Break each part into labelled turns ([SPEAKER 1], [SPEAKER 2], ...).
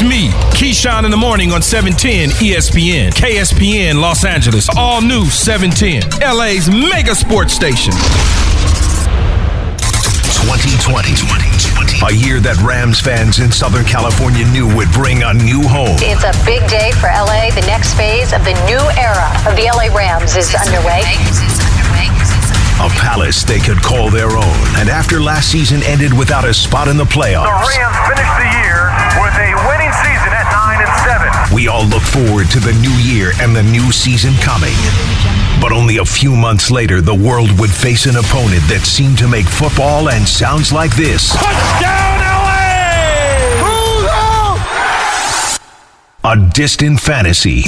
[SPEAKER 1] It's me, Keyshawn in the morning on 710 ESPN, KSPN Los Angeles, all new 710, LA's mega sports station.
[SPEAKER 2] 2020. 2020. A year that Rams fans in Southern California knew would bring a new home.
[SPEAKER 3] It's a big day for LA. The next phase of the new era of the LA Rams is underway.
[SPEAKER 2] A palace they could call their own. And after last season ended without a spot in the playoffs,
[SPEAKER 4] The Rams finished the year
[SPEAKER 2] we all look forward to the new year and the new season coming. But only a few months later, the world would face an opponent that seemed to make football and sounds like this. A distant fantasy.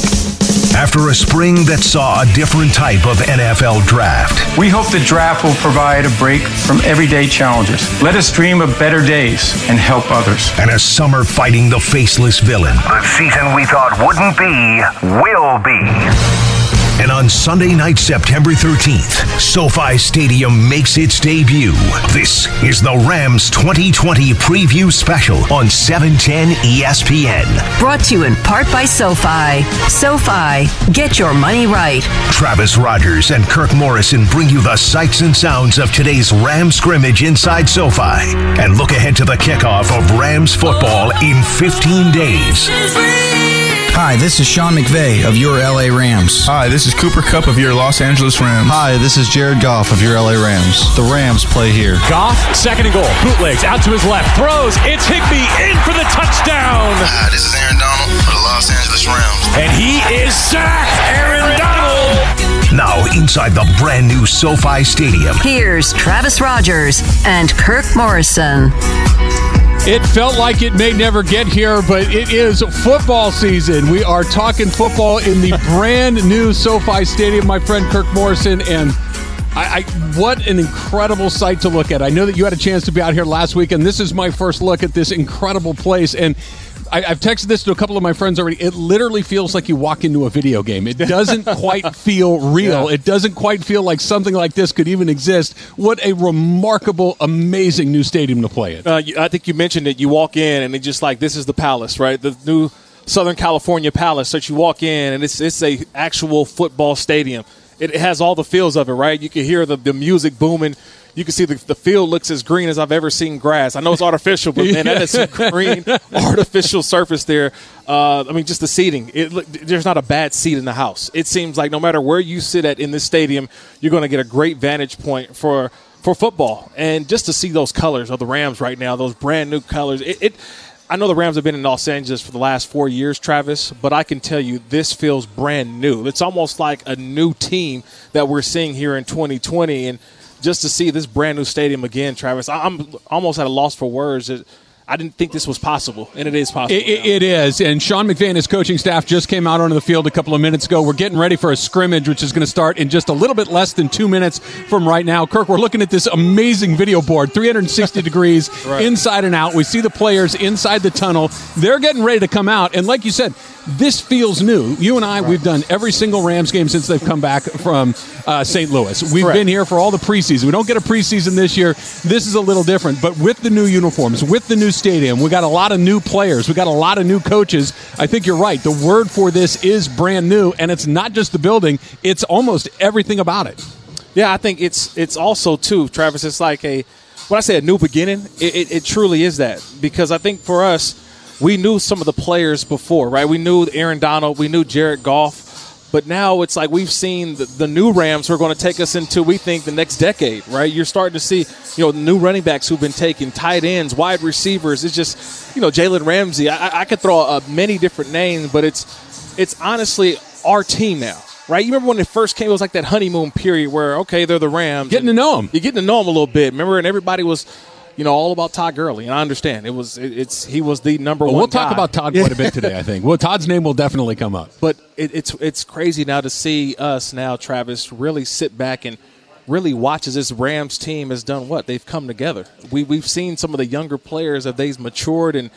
[SPEAKER 2] After a spring that saw a different type of NFL draft.
[SPEAKER 5] We hope the draft will provide a break from everyday challenges. Let us dream of better days and help others.
[SPEAKER 2] and a summer fighting the faceless villain.
[SPEAKER 4] The season we thought wouldn't be, will be.
[SPEAKER 2] And on Sunday night, September 13th, SoFi Stadium makes its debut. This is the Rams 2020 preview special on E 710 ESPN.
[SPEAKER 6] Brought to you in part by SoFi. SoFi, get your money right.
[SPEAKER 2] Travis Rodgers and Kirk Morrison bring you the sights and sounds of today's Rams scrimmage inside SoFi. And look ahead to the kickoff of Rams football in 15 days.
[SPEAKER 7] Hi, this is Sean McVay of your LA Rams.
[SPEAKER 8] Hi, this is Cooper Kupp of your Los Angeles Rams.
[SPEAKER 9] Hi, this is Jared Goff of your LA Rams. The Rams play here.
[SPEAKER 10] Goff, second and goal. Bootlegs out to his left. Throws. It's Higbee in for the touchdown.
[SPEAKER 11] Hi, this is Aaron Donald for the Los Angeles Rams.
[SPEAKER 10] And he is sacked. Aaron Donald.
[SPEAKER 2] Now, inside the brand new SoFi Stadium.
[SPEAKER 6] Here's Travis Rodgers and Kirk Morrison.
[SPEAKER 12] It felt like it may never get here, but it is football season. We are talking football in the brand new SoFi Stadium, my friend Kirk Morrison, and I, I what an incredible sight to look at. I know that you had a chance to be out here last week, and this is my first look at this incredible place. And I, I've texted this to a couple of my friends already. It literally feels like you walk into a video game. It doesn't quite feel real. It doesn't quite feel like something like this could even exist. What a remarkable, amazing new stadium to play in.
[SPEAKER 13] Uh, I think you mentioned it. You walk in and it's just like this is the palace, right? The new Southern California Palace. That you walk in and it's it's a actual football stadium. It has all the feels of it, right? You can hear the, the music booming. You can see the, the field looks as green as I've ever seen grass. I know it's artificial, but man, that is some green artificial surface there. Uh, I mean, just the seating. It, there's not a bad seat in the house. It seems like no matter where you sit at in this stadium, you're going to get a great vantage point for for football and just to see those colors of the Rams right now, those brand new colors. It, it I know the Rams have been in Los Angeles for the last four years, Travis, but I can tell you this feels brand new. It's almost like a new team that we're seeing here in 2020, and just to see this brand new stadium again, Travis, I'm almost at a loss for words. I didn't think this was possible, and it is possible.
[SPEAKER 12] It, it- it is. And Sean McVay and his coaching staff just came out onto the field a couple of minutes ago. We're getting ready for a scrimmage, which is going to start in just a little bit less than two minutes from right now. Kirk, we're looking at this amazing video board, 360 degrees
[SPEAKER 13] Right.
[SPEAKER 12] inside and out. We see the players inside the tunnel. They're getting ready to come out. And like you said, this feels new. You and I, we've done every single Rams game since they've come back from uh, St. Louis. We've
[SPEAKER 13] Correct.
[SPEAKER 12] been here for all the preseason. We don't get a preseason this year. This is a little different. But with the new uniforms, with the new stadium, we got a lot of new players. We got a lot of new coaches. I think you're right. The word for this is brand new, and it's not just the building; it's almost everything about it.
[SPEAKER 13] Yeah, I think it's it's also too, Travis. It's like a when I say a new beginning, it, it, it truly is that because I think for us, we knew some of the players before, right? We knew Aaron Donald, we knew Jared Goff, but now it's like we've seen the, the new Rams who are going to take us into we think the next decade, right? You're starting to see you know new running backs who've been taken, tight ends, wide receivers. It's just you know Jalen Ramsey. I, I- could throw uh, many different names, but it's it's honestly our team now. Right, you remember when it first came? It was like that honeymoon period where okay, they're the Rams.
[SPEAKER 12] Getting to know them.
[SPEAKER 13] You're getting to know them a little bit. Remember, and everybody was, you know, all about Todd Gurley, and I understand it was it, it's he was the number one.
[SPEAKER 12] we'll talk
[SPEAKER 13] guy.
[SPEAKER 12] about Todd quite a bit today. I think. Well, Todd's name will definitely come up.
[SPEAKER 13] But it, it's it's crazy now to see us now, Travis, really sit back and really watch as this Rams team has done what they've come together. We we've seen some of the younger players that they've matured and.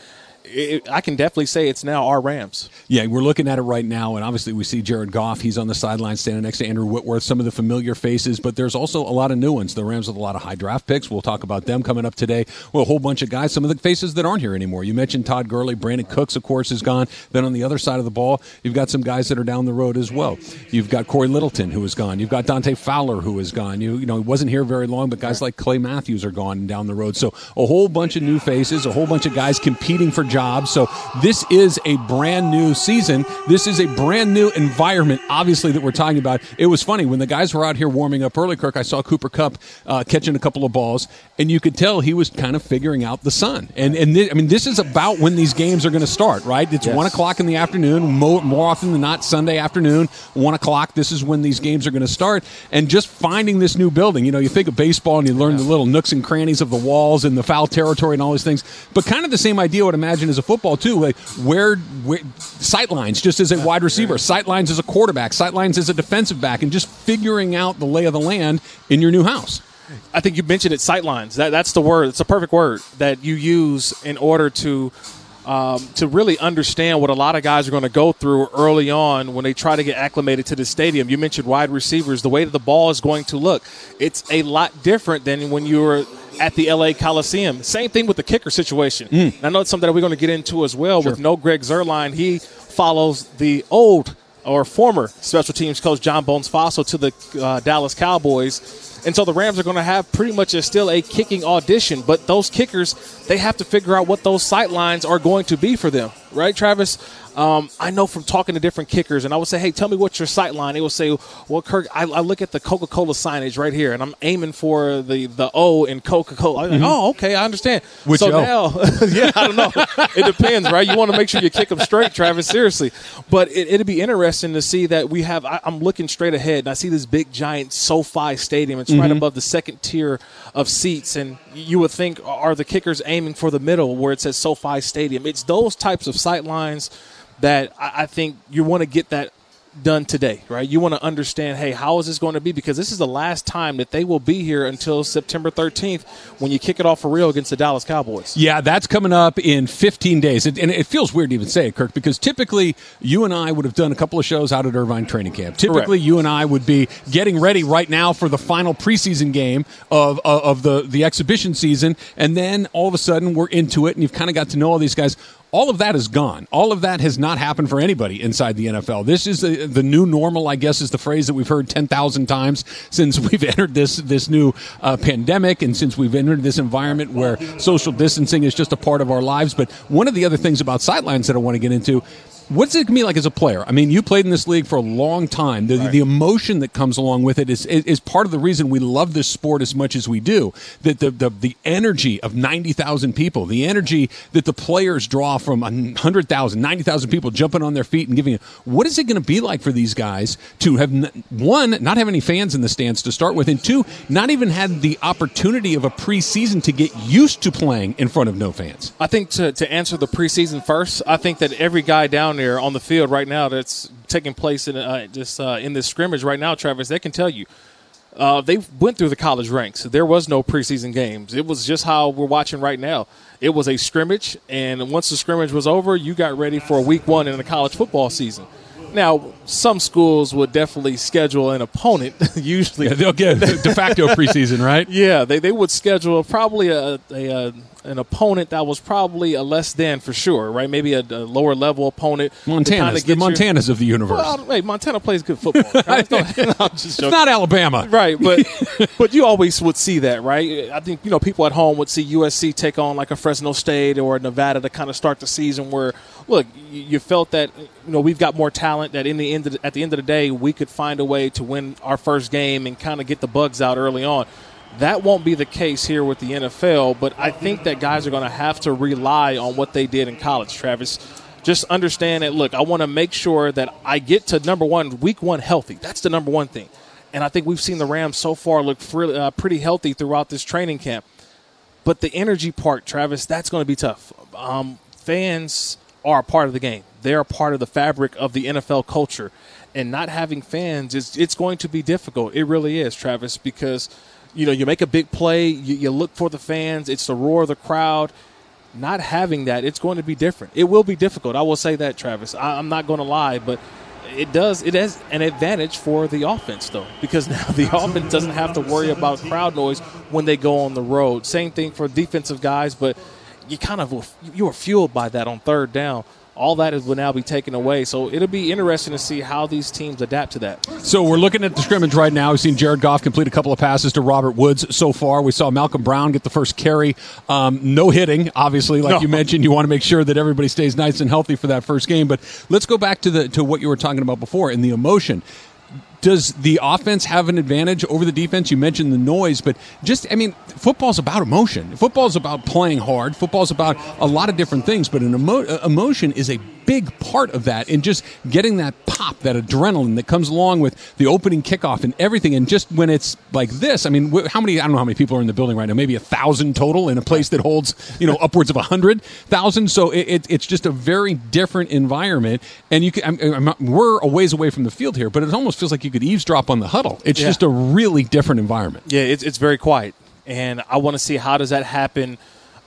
[SPEAKER 13] It, I can definitely say it's now our Rams.
[SPEAKER 12] Yeah, we're looking at it right now, and obviously we see Jared Goff. He's on the sideline standing next to Andrew Whitworth, some of the familiar faces, but there's also a lot of new ones. The Rams with a lot of high draft picks. We'll talk about them coming up today. Well, a whole bunch of guys, some of the faces that aren't here anymore. You mentioned Todd Gurley, Brandin Cooks, of course, is gone. Then on the other side of the ball, you've got some guys that are down the road as well. You've got Cory Littleton, who is gone. You've got Dante Fowler, who is gone. You, you know, he wasn't here very long, but guys like Clay Matthews are gone down the road. So a whole bunch of new faces, a whole bunch of guys competing for So this is a brand new season. This is a brand new environment, obviously, that we're talking about. It was funny when the guys were out here warming up early, Kirk. I saw Cooper Kupp uh, catching a couple of balls, and you could tell he was kind of figuring out the sun. And and th- I mean, this is about when these games are going to start, right? It's
[SPEAKER 13] Yes.
[SPEAKER 12] one o'clock in the afternoon, more, more often than not, Sunday afternoon, one o'clock. This is when these games are going to start. And just finding this new building, you know, you think of baseball and you learn the little nooks and crannies of the walls and the foul territory and all these things, but kind of the same idea, I would imagine, as a football too. Like where, where sight lines, just as a wide receiver, sight lines as a quarterback, sight lines as a defensive back, and just figuring out the lay of the land in your new house.
[SPEAKER 13] I think you mentioned it. Sightlines. That that's the word. It's a perfect word that you use in order to um, to really understand what a lot of guys are going to go through early on when they try to get acclimated to the stadium. You mentioned wide receivers. The way that the ball is going to look, it's a lot different than when you were at the LA Coliseum. Same thing with the kicker situation. And I know it's something that we're going to get into as well. With no Greg Zuerlein, he follows the old or former special teams coach John Bones Fassel to the uh, Dallas Cowboys. And so the Rams are going to have pretty much a, still a kicking audition, but those kickers, they have to figure out what those sight lines are going to be for them, right, Travis? Um, I know from talking to different kickers, and I would say, hey, tell me what's your sight line. They will say, well, Kirk, I, I look at the Coca Cola signage right here, and I'm aiming for the, the O in Coca Cola. I'm like, oh, okay, I understand.
[SPEAKER 12] Which
[SPEAKER 13] so
[SPEAKER 12] O?
[SPEAKER 13] now, yeah, I don't know. It depends, right? You want to make sure you kick them straight, Travis. Seriously, but it, it'd be interesting to see that we have. I, I'm looking straight ahead, and I see this big, giant SoFi Stadium. It's right
[SPEAKER 12] Mhm.
[SPEAKER 13] above the second tier of seats, and you would think, are the kickers aiming for the middle where it says SoFi Stadium? It's those types of sight lines that I, I think you want to get that done today, right? You want to understand, hey, how is this going to be? Because this is the last time that they will be here until September 13th when you kick it off for real against the Dallas Cowboys.
[SPEAKER 12] Yeah, that's coming up in 15 days. It, and it feels weird to even say it, Kirk, because typically you and I would have done a couple of shows out at Irvine Training Camp. Typically, you and I would be getting ready right now for the final preseason game of, of, of the, the exhibition season. And then all of a sudden we're into it, and you've kind of got to know all these guys. All of that is gone. All of that has not happened for anybody inside the NFL. This is the, the new normal, I guess, is the phrase that we've heard 10,000 times since we've entered this, this new uh, pandemic and since we've entered this environment where social distancing is just a part of our lives. But one of the other things about sidelines that I want to get into What's it going to be like as a player? I mean, you played in this league for a long time. The, the emotion that comes along with it is, is is part of the reason we love this sport as much as we do. That the, the, the energy of 90,000 people, the energy that the players draw from 100,000, 90,000 people jumping on their feet and giving it. What is it going to be like for these guys to have, n- one, not have any fans in the stands to start with, and two, not even had the opportunity of a preseason to get used to playing in front of no fans?
[SPEAKER 13] I think to, to answer the preseason first, I think that every guy down there on the field right now that's taking place in uh, just uh, in this scrimmage right now, Travis, they can tell you uh, they went through the college ranks. There was no preseason games. It was just how we're watching right now. It was a scrimmage, and once the scrimmage was over, you got ready for week one in the college football season. Now, some schools would definitely schedule an opponent. Usually,
[SPEAKER 12] Yeah, they'll get de facto preseason, right?
[SPEAKER 13] Yeah, they, they would schedule probably a, a, a an opponent that was probably a less than for sure, right? Maybe a, a lower level opponent.
[SPEAKER 12] Montana's, the
[SPEAKER 13] your-
[SPEAKER 12] Montanas of the universe.
[SPEAKER 13] Well, hey, Montana plays good football. I'm just
[SPEAKER 12] it's not Alabama.
[SPEAKER 13] Right, but but you always would see that, right? I think you know people at home would see USC take on like a Fresno State or Nevada to kind of start the season. Where look, you, felt that you know we've got more talent. That in the end the, at the end of the day, we could find a way to win our first game and kind of get the bugs out early on. That won't be the case here with the NFL, but I think that guys are going to have to rely on what they did in college, Travis just understand that look i want to make sure that i get to number one week one healthy that's the number one thing and i think we've seen the rams so far look uh, pretty healthy throughout this training camp but the energy part travis that's going to be tough um, fans are a part of the game they're a part of the fabric of the nfl culture and not having fans is it's going to be difficult it really is travis because you know you make a big play you, you look for the fans it's the roar of the crowd not having that, it's going to be different. It will be difficult. I will say that, Travis. I, I'm not going to lie, but it does. It has an advantage for the offense, though, because now the offense doesn't have to worry about crowd noise when they go on the road. Same thing for defensive guys, but you kind of you are fueled by that on third down all that is, will now be taken away. So it'll be interesting to see how these teams adapt to that.
[SPEAKER 12] So we're looking at the scrimmage right now. We've seen Jared Goff complete a couple of passes to Robert Woods so far. We saw Malcolm Brown get the first carry. Um, no hitting, obviously, like no. you mentioned. You want to make sure that everybody stays nice and healthy for that first game. But let's go back to the to what you were talking about before in the emotion does the offense have an advantage over the defense? You mentioned the noise, but just, I mean, football's about emotion. Football's about playing hard. Football's about a lot of different things, but an emo- uh, emotion is a big part of that and just getting that pop, that adrenaline that comes along with the opening kickoff and everything. And just when it's like this, I mean, how many, I don't know how many people are in the building right now, maybe a thousand total in a place that holds, you know, upwards of a hundred thousand. So it, it, it's just a very different environment. And you can, I'm, I'm, we're a ways away from the field here, but it almost feels like you could eavesdrop on the huddle. It's yeah. just a really different environment.
[SPEAKER 13] Yeah, it's, it's very quiet. And I want to see how does that happen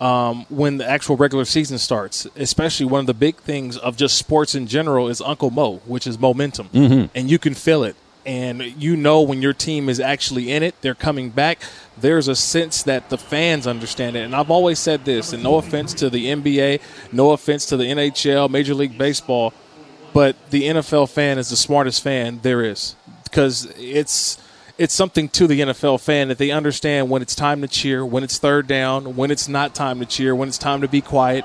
[SPEAKER 13] um, when the actual regular season starts. Especially one of the big things of just sports in general is Uncle Mo, which is momentum,
[SPEAKER 12] mm-hmm.
[SPEAKER 13] and you can feel it. And you know when your team is actually in it, they're coming back. There's a sense that the fans understand it. And I've always said this, and no offense to the NBA, no offense to the NHL, Major League Baseball, but the NFL fan is the smartest fan there is because it's it's something to the NFL fan that they understand when it's time to cheer, when it's third down, when it's not time to cheer, when it's time to be quiet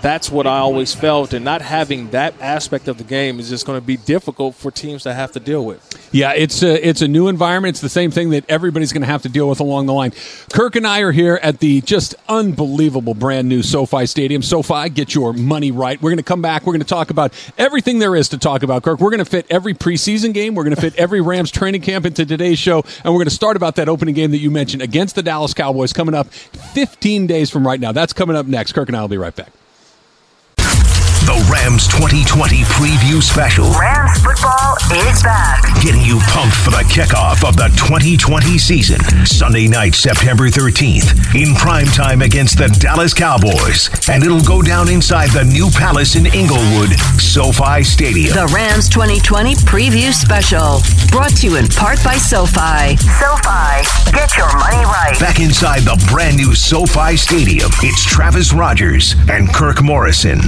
[SPEAKER 13] that's what I always felt, and not having that aspect of the game is just going to be difficult for teams to have to deal with.
[SPEAKER 12] Yeah, it's a, it's a new environment. It's the same thing that everybody's going to have to deal with along the line. Kirk and I are here at the just unbelievable brand new SoFi Stadium. SoFi, get your money right. We're going to come back. We're going to talk about everything there is to talk about, Kirk. We're going to fit every preseason game. We're going to fit every Rams training camp into today's show, and we're going to start about that opening game that you mentioned against the Dallas Cowboys coming up 15 days from right now. That's coming up next. Kirk and I will be right back.
[SPEAKER 2] The Rams 2020 preview special.
[SPEAKER 3] Rams football is back.
[SPEAKER 2] Getting you pumped for the kickoff of the 2020 season. Sunday night, September 13th, in prime time against the Dallas Cowboys. And it'll go down inside the new palace in Inglewood, SoFi Stadium.
[SPEAKER 6] The Rams 2020 preview special. Brought to you in part by SoFi.
[SPEAKER 3] SoFi, get your money right.
[SPEAKER 2] Back inside the brand new SoFi Stadium, it's Travis Rodgers and Kirk Morrison.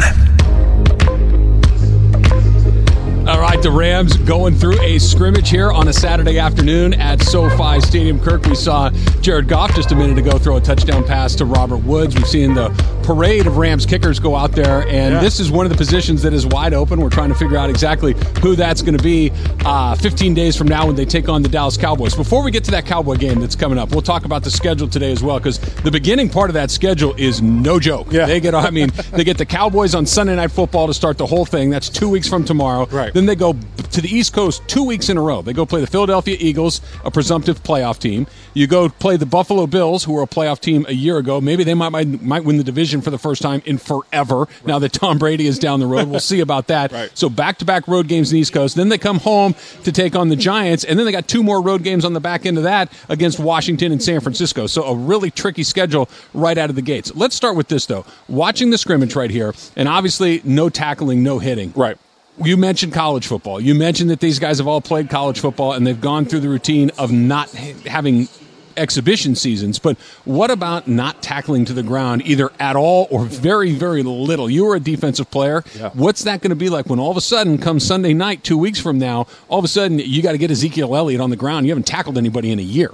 [SPEAKER 12] All right, the Rams going through a scrimmage here on a Saturday afternoon at SoFi Stadium. Kirk, we saw Jared Goff just a minute ago throw a touchdown pass to Robert Woods. We've seen the parade of Rams kickers go out there, and yeah. this is one of the positions that is wide open. We're trying to figure out exactly who that's going to be uh, 15 days from now when they take on the Dallas Cowboys. Before we get to that Cowboy game that's coming up, we'll talk about the schedule today as well because the beginning part of that schedule is no joke.
[SPEAKER 13] Yeah.
[SPEAKER 12] They get, I mean, they get the Cowboys on Sunday Night Football to start the whole thing. That's two weeks from tomorrow.
[SPEAKER 13] Right.
[SPEAKER 12] Then they go to the East Coast two weeks in a row. They go play the Philadelphia Eagles, a presumptive playoff team. You go play the Buffalo Bills, who were a playoff team a year ago. Maybe they might might, might win the division for the first time in forever. Right. Now that Tom Brady is down the road, we'll see about that.
[SPEAKER 13] right.
[SPEAKER 12] So back to back road games in the East Coast. Then they come home to take on the Giants, and then they got two more road games on the back end of that against Washington and San Francisco. So a really tricky schedule right out of the gates. Let's start with this though. Watching the scrimmage right here, and obviously no tackling, no hitting.
[SPEAKER 13] Right
[SPEAKER 12] you mentioned college football. You mentioned that these guys have all played college football and they've gone through the routine of not having exhibition seasons. But what about not tackling to the ground either at all or very, very little? You were a defensive player.
[SPEAKER 13] Yeah.
[SPEAKER 12] What's that going to be like when all of a sudden, come Sunday night, two weeks from now, all of a sudden you got to get Ezekiel Elliott on the ground? You haven't tackled anybody in a year.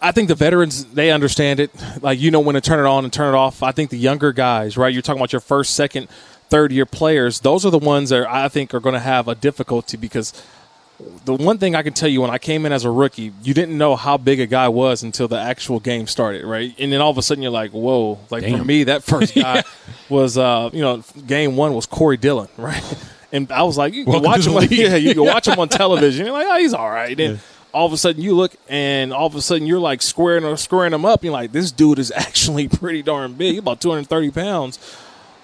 [SPEAKER 13] I think the veterans they understand it. Like you know when to turn it on and turn it off. I think the younger guys, right? You're talking about your first, second, third year players, those are the ones that I think are going to have a difficulty because the one thing I can tell you when I came in as a rookie, you didn't know how big a guy was until the actual game started, right? And then all of a sudden you're like, whoa. Like
[SPEAKER 12] Damn.
[SPEAKER 13] for me, that first guy was, uh, you know, game one was Corey Dillon, right? And I was like, you can watch him, like, yeah, you can watch him on television. You're like, oh, he's all right. Then yeah. all of a sudden you look and all of a sudden you're like squaring or squaring him up. You're like, this dude is actually pretty darn big. He's about 230 pounds.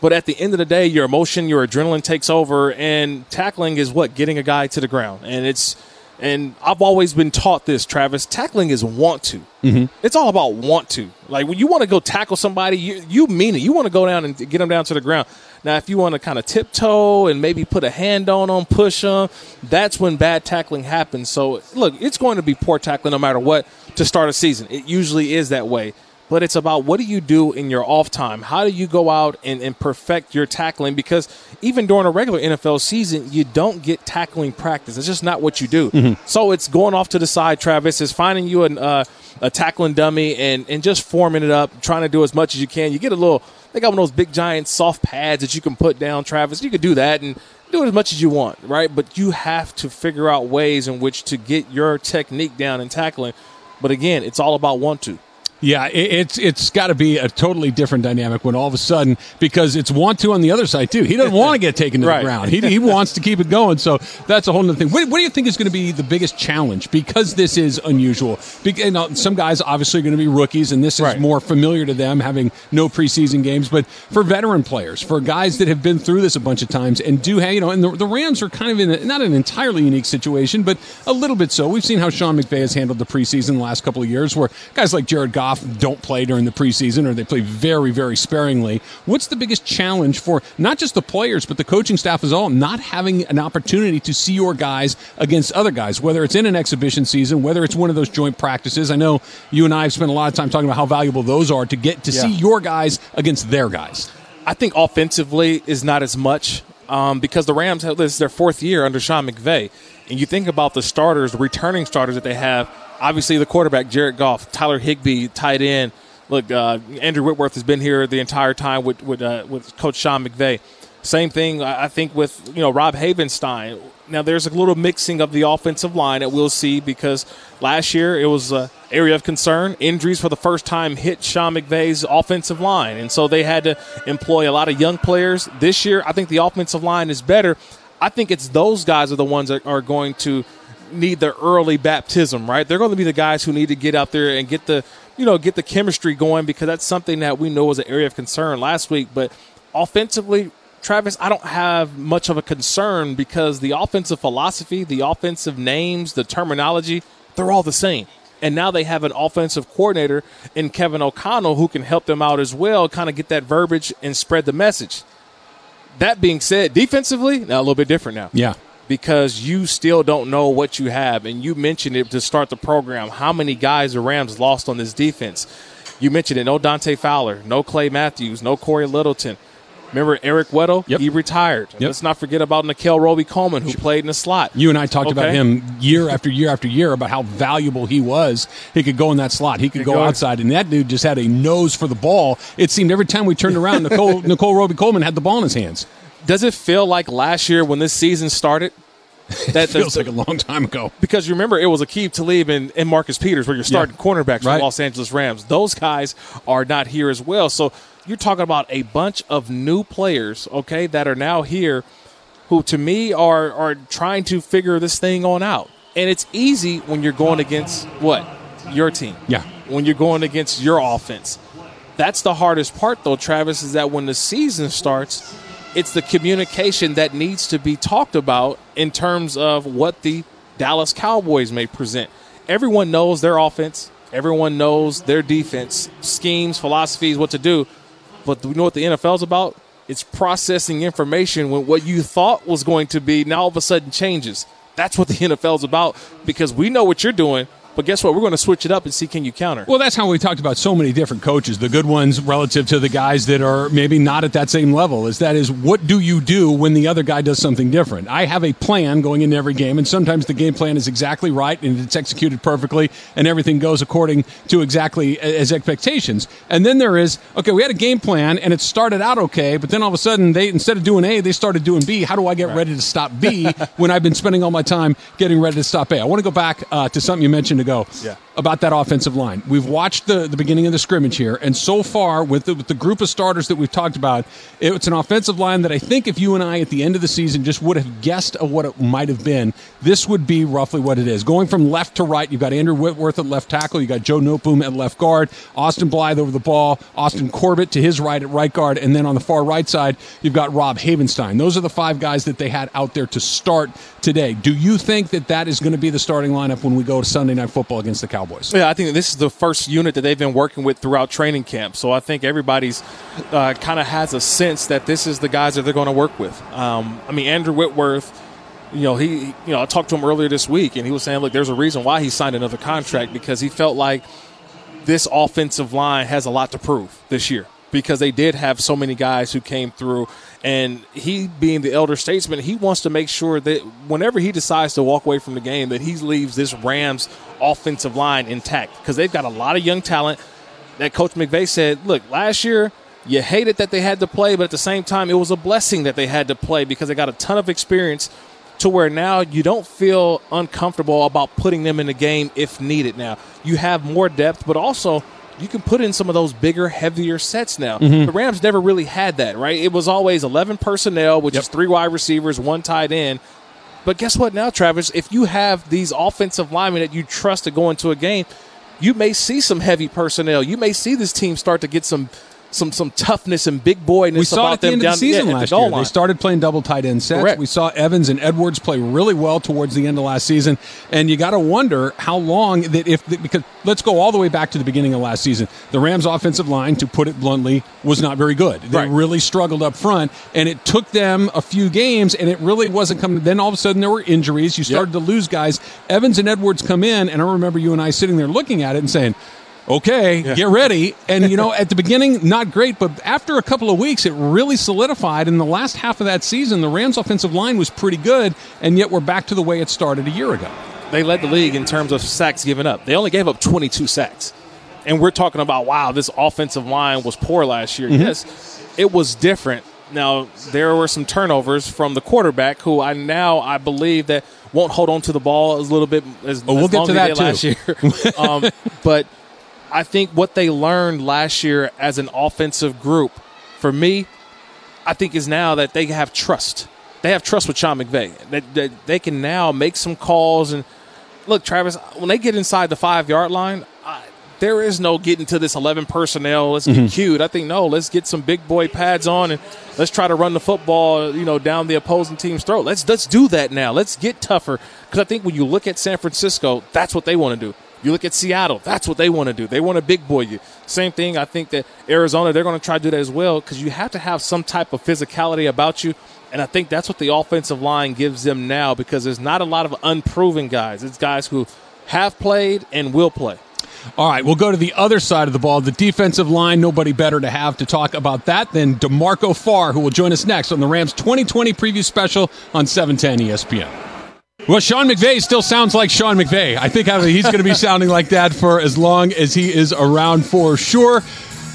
[SPEAKER 13] But at the end of the day, your emotion, your adrenaline takes over, and tackling is what getting a guy to the ground, and it's And I've always been taught this, Travis. Tackling is want to.
[SPEAKER 12] Mm-hmm.
[SPEAKER 13] It's all about want to. Like when you want to go tackle somebody, you, you mean it. You want to go down and get them down to the ground. Now, if you want to kind of tiptoe and maybe put a hand on them, push them, that's when bad tackling happens. So, look, it's going to be poor tackling no matter what to start a season. It usually is that way but it's about what do you do in your off time? How do you go out and, and perfect your tackling? Because even during a regular NFL season, you don't get tackling practice. It's just not what you do.
[SPEAKER 12] Mm-hmm.
[SPEAKER 13] So it's going off to the side, Travis. is finding you an, uh, a tackling dummy and, and just forming it up, trying to do as much as you can. You get a little, they got one of those big giant soft pads that you can put down, Travis. You could do that and do it as much as you want, right? But you have to figure out ways in which to get your technique down in tackling. But again, it's all about want to.
[SPEAKER 12] Yeah, it, it's it's got to be a totally different dynamic when all of a sudden because it's want to on the other side too. He doesn't want to get taken to
[SPEAKER 13] Right.
[SPEAKER 12] the ground. He, he wants to keep it going. So that's a whole other thing. What, what do you think is going to be the biggest challenge because this is unusual? Because, you know, some guys obviously are going to be rookies, and this is
[SPEAKER 13] Right.
[SPEAKER 12] more familiar to them having no preseason games. But for veteran players, for guys that have been through this a bunch of times and do have you know, and the, the Rams are kind of in a, not an entirely unique situation, but a little bit so. We've seen how Sean McVay has handled the preseason the last couple of years, where guys like Jared Goff don't play during the preseason or they play very, very sparingly. What's the biggest challenge for not just the players, but the coaching staff as all, not having an opportunity to see your guys against other guys, whether it's in an exhibition season, whether it's one of those joint practices? I know you and I have spent a lot of time talking about how valuable those are to get to
[SPEAKER 13] Yeah.
[SPEAKER 12] see your guys against their guys.
[SPEAKER 13] I think offensively is not as much um, because the Rams have this is their fourth year under Sean McVay, and you think about the starters, the returning starters that they have. Obviously, the quarterback Jared Goff, Tyler Higbee, tight end. Look, uh, Andrew Whitworth has been here the entire time with with, uh, with Coach Sean McVay. Same thing, I think, with you know Rob Havenstein. Now there's a little mixing of the offensive line that we'll see because last year it was an area of concern. Injuries for the first time hit Sean McVay's offensive line, and so they had to employ a lot of young players. This year, I think the offensive line is better. I think it's those guys are the ones that are going to need the early baptism, right? They're going to be the guys who need to get out there and get the you know get the chemistry going because that's something that we know was an area of concern last week. But offensively, Travis, I don't have much of a concern because the offensive philosophy, the offensive names, the terminology, they're all the same. And now they have an offensive coordinator in Kevin O'Connell who can help them out as well, kind of get that verbiage and spread the message. That being said, defensively, now a little bit different now
[SPEAKER 12] Yeah.
[SPEAKER 13] Because you still don't know what you have. And you mentioned it to start the program. How many guys the Rams lost on this defense? You mentioned it. No Dante Fowler, no Clay Matthews, no Cory Littleton. Remember Eric Weddle?
[SPEAKER 12] Yep.
[SPEAKER 13] He retired.
[SPEAKER 12] Yep.
[SPEAKER 13] Let's not forget about Nickell Robey-Coleman, who played in the slot.
[SPEAKER 12] You and I talked about him year after year after year about how valuable he was. He could go in that slot. He could go
[SPEAKER 13] go-
[SPEAKER 12] outside, and that dude just had a nose for the ball. It seemed every time we turned around, Nicole Nickell Robey-Coleman had the ball in his hands.
[SPEAKER 13] Does it feel like last year when this season started? That
[SPEAKER 12] Feels like a long time ago.
[SPEAKER 13] because you remember it was Aqib Talib and, and Marcus Peters were your starting cornerbacks for
[SPEAKER 12] Right.
[SPEAKER 13] the Los Angeles Rams. Those guys are not here as well. So you're talking about a bunch of new players, okay, that are now here who to me are are trying to figure this thing on out. And it's easy when you're going against what? Your team.
[SPEAKER 12] Yeah.
[SPEAKER 13] When you're going against your offense. That's the hardest part though, Travis, is that when the season starts, it's the communication that needs to be talked about in terms of what the Dallas Cowboys may present. Everyone knows their offense, everyone knows their defense, schemes, philosophies, what to do. But do we know what the NFL's about? It's processing information when what you thought was going to be now all of a sudden changes. That's what the NFL's about because we know what you're doing, but guess what? We're going to switch it up and see can you counter.
[SPEAKER 12] Well, that's how we talked about so many different coaches. The good ones relative to the guys that are maybe not at that same level. Is that is what do you do when the other guy does something different? I have a plan going into every game, and sometimes the game plan is exactly right and it's executed perfectly, and everything goes according to exactly as expectations. And then there is okay, we had a game plan and it started out okay, but then all of a sudden they instead of doing A, they started doing B. How do I get ready to stop B when I've been spending all my time getting ready to stop A? I want to go back uh, to something you mentioned ago.
[SPEAKER 13] Yeah.
[SPEAKER 12] About that offensive line. We've watched the, the beginning of the scrimmage here, and so far, with the, with the group of starters that we've talked about, it's an offensive line that I think if you and I at the end of the season just would have guessed of what it might have been, this would be roughly what it is. Going from left to right, you've got Andrew Whitworth at left tackle, you got Joe Noteboom at left guard, Austin Blythe over the ball, Austin Corbett to his right at right guard, and then on the far right side, you've got Rob Havenstein. Those are the five guys that they had out there to start today. Do you think that that is going to be the starting lineup when we go to Sunday Night Football against the Cowboys?
[SPEAKER 13] Yeah, I think this is the first unit that they've been working with throughout training camp. So I think everybody's uh, kind of has a sense that this is the guys that they're going to work with. Um, I mean, Andrew Whitworth. You know, he, you know, I talked to him earlier this week, and he was saying, look, there's a reason why he signed another contract because he felt like this offensive line has a lot to prove this year because they did have so many guys who came through. And he, being the elder statesman, he wants to make sure that whenever he decides to walk away from the game, that he leaves this Rams offensive line intact because they've got a lot of young talent. That Coach McVay said, look, last year you hated that they had to play, but at the same time, it was a blessing that they had to play because they got a ton of experience to where now you don't feel uncomfortable about putting them in the game if needed. Now you have more depth, but also you can put in some of those bigger, heavier sets now.
[SPEAKER 12] Mm-hmm.
[SPEAKER 13] The Rams never really had that, right? It was always 11 personnel, which
[SPEAKER 12] Yep.
[SPEAKER 13] is three wide receivers, one tight end. But guess what now, Travis? If you have these offensive linemen that you trust to go into a game, you may see some heavy personnel. You may see this team start to get some some some toughness and big boyness
[SPEAKER 12] We saw at the end
[SPEAKER 13] down
[SPEAKER 12] of the season
[SPEAKER 13] yeah,
[SPEAKER 12] last
[SPEAKER 13] the
[SPEAKER 12] year.
[SPEAKER 13] line.
[SPEAKER 12] They started playing double tight end sets.
[SPEAKER 13] Correct.
[SPEAKER 12] We saw Evans and Edwards play really well towards the end of last season, and you got to wonder how long that if because let's go all the way back to the beginning of last season. The Rams' offensive line, to put it bluntly, was not very good. They
[SPEAKER 13] Right.
[SPEAKER 12] really struggled up front, and it took them a few games, and it really wasn't coming. Then all of a sudden there were injuries. You started to lose guys. Evans and Edwards come in, and I remember you and I sitting there looking at it and saying. Okay, get ready. And, you know, at the beginning, not great, but after a couple of weeks, it really solidified. In the last half of that season, the Rams' offensive line was pretty good, and yet we're back to the way it started a year ago.
[SPEAKER 13] they led the league in terms of sacks given up. They only gave up 22 sacks. And we're talking about, wow, this offensive line was poor last year.
[SPEAKER 12] Mhm.
[SPEAKER 13] Yes, it was different. Now, there were some turnovers from the quarterback who I now, I believe, that won't hold on to the ball as little bit as,
[SPEAKER 12] Oh, we'll
[SPEAKER 13] as
[SPEAKER 12] get
[SPEAKER 13] long
[SPEAKER 12] to
[SPEAKER 13] as
[SPEAKER 12] that
[SPEAKER 13] they did last year. um, but I think what they learned last year as an offensive group, for me, I think is now that they have trust. They have trust with Sean McVay. That, that they can now make some calls and look, Travis. When they get inside the five yard line, I, there is no getting to this eleven personnel. Let's get
[SPEAKER 12] Mhm.
[SPEAKER 13] cute. I think no. Let's get some big boy pads on and let's try to run the football. You know, down the opposing team's throat. Let's let's do that now. Let's get tougher because I think when you look at San Francisco, that's what they want to do. You look at Seattle, that's what they want to do. They want to big boy you. Same thing, I think that Arizona, they're going to try to do that as well because you have to have some type of physicality about you. And I think that's what the offensive line gives them now because there's not a lot of unproven guys. It's guys who have played and will play.
[SPEAKER 12] All right, we'll go to the other side of the ball. The defensive line, nobody better to have to talk about that than D'Marco Farr, who will join us next on the Rams 2020 preview special on E 710 ESPN. Well, Sean McVay still sounds like Sean McVay. I think he's going to be sounding like that for as long as he is around for sure.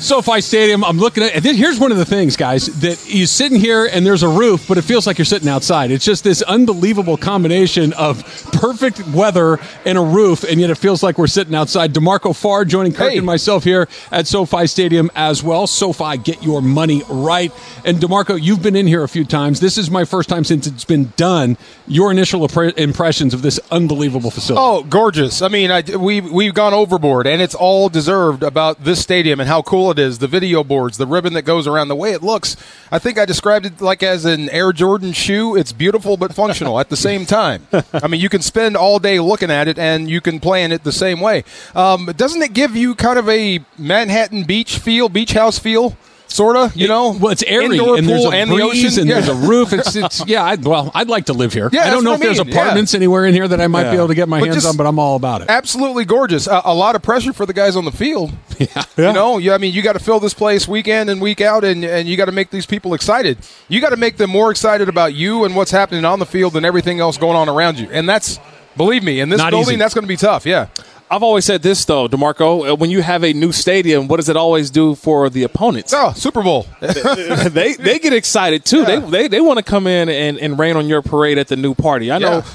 [SPEAKER 12] SoFi Stadium, I'm looking at. and then Here's one of the things, guys, that you're sitting here and there's a roof, but it feels like you're sitting outside. It's just this unbelievable combination of perfect weather and a roof, and yet it feels like we're sitting outside. D'Marco Farr joining Kirk and myself here at SoFi Stadium as well. SoFi, get your money right. And D'Marco, you've been in here a few times. This is my first time since it's been done. Your initial impressions of this unbelievable facility.
[SPEAKER 14] Oh, gorgeous! I mean, I, we we've gone overboard, and it's all deserved about this stadium and how cool it is. The video boards, the ribbon that goes around, the way it looks. I think I described it like as an Air Jordan shoe. It's beautiful but functional at the same time. I mean, you can spend all day looking at it, and you can play in it the same way. Um, doesn't it give you kind of a Manhattan Beach feel, beach house feel? Sorta, you know.
[SPEAKER 12] Well, it's airy,
[SPEAKER 14] Indoor
[SPEAKER 12] and there's a
[SPEAKER 14] and
[SPEAKER 12] breeze,
[SPEAKER 14] the ocean,
[SPEAKER 12] and
[SPEAKER 14] Yeah.
[SPEAKER 12] there's a roof. It's, it's yeah. I'd, well, I'd like to live here.
[SPEAKER 14] Yeah,
[SPEAKER 12] I don't know if
[SPEAKER 14] I
[SPEAKER 12] there's
[SPEAKER 14] mean, yeah.
[SPEAKER 12] apartments anywhere in here that I might be able to get my
[SPEAKER 14] But
[SPEAKER 12] hands
[SPEAKER 14] just-
[SPEAKER 12] on, but I'm all about it.
[SPEAKER 14] Absolutely gorgeous. A, a lot of pressure for the guys on the field. Yeah. You know, you, I mean, you got to fill this place week in and week out, and, and you got to make these people excited. You got to make them more excited about you and what's happening on the field than everything else going on around you. And that's, believe me, in this
[SPEAKER 13] Not
[SPEAKER 14] building,
[SPEAKER 13] easy.
[SPEAKER 14] that's going to be tough. Yeah.
[SPEAKER 13] I've always said this though, D'Marco. uh, When you have a new stadium, what does it always do for the opponents?
[SPEAKER 14] Oh, Super Bowl.
[SPEAKER 13] they they get excited too. They they, they want to come in and, and rain on your parade at the new party. I know.
[SPEAKER 14] Yeah.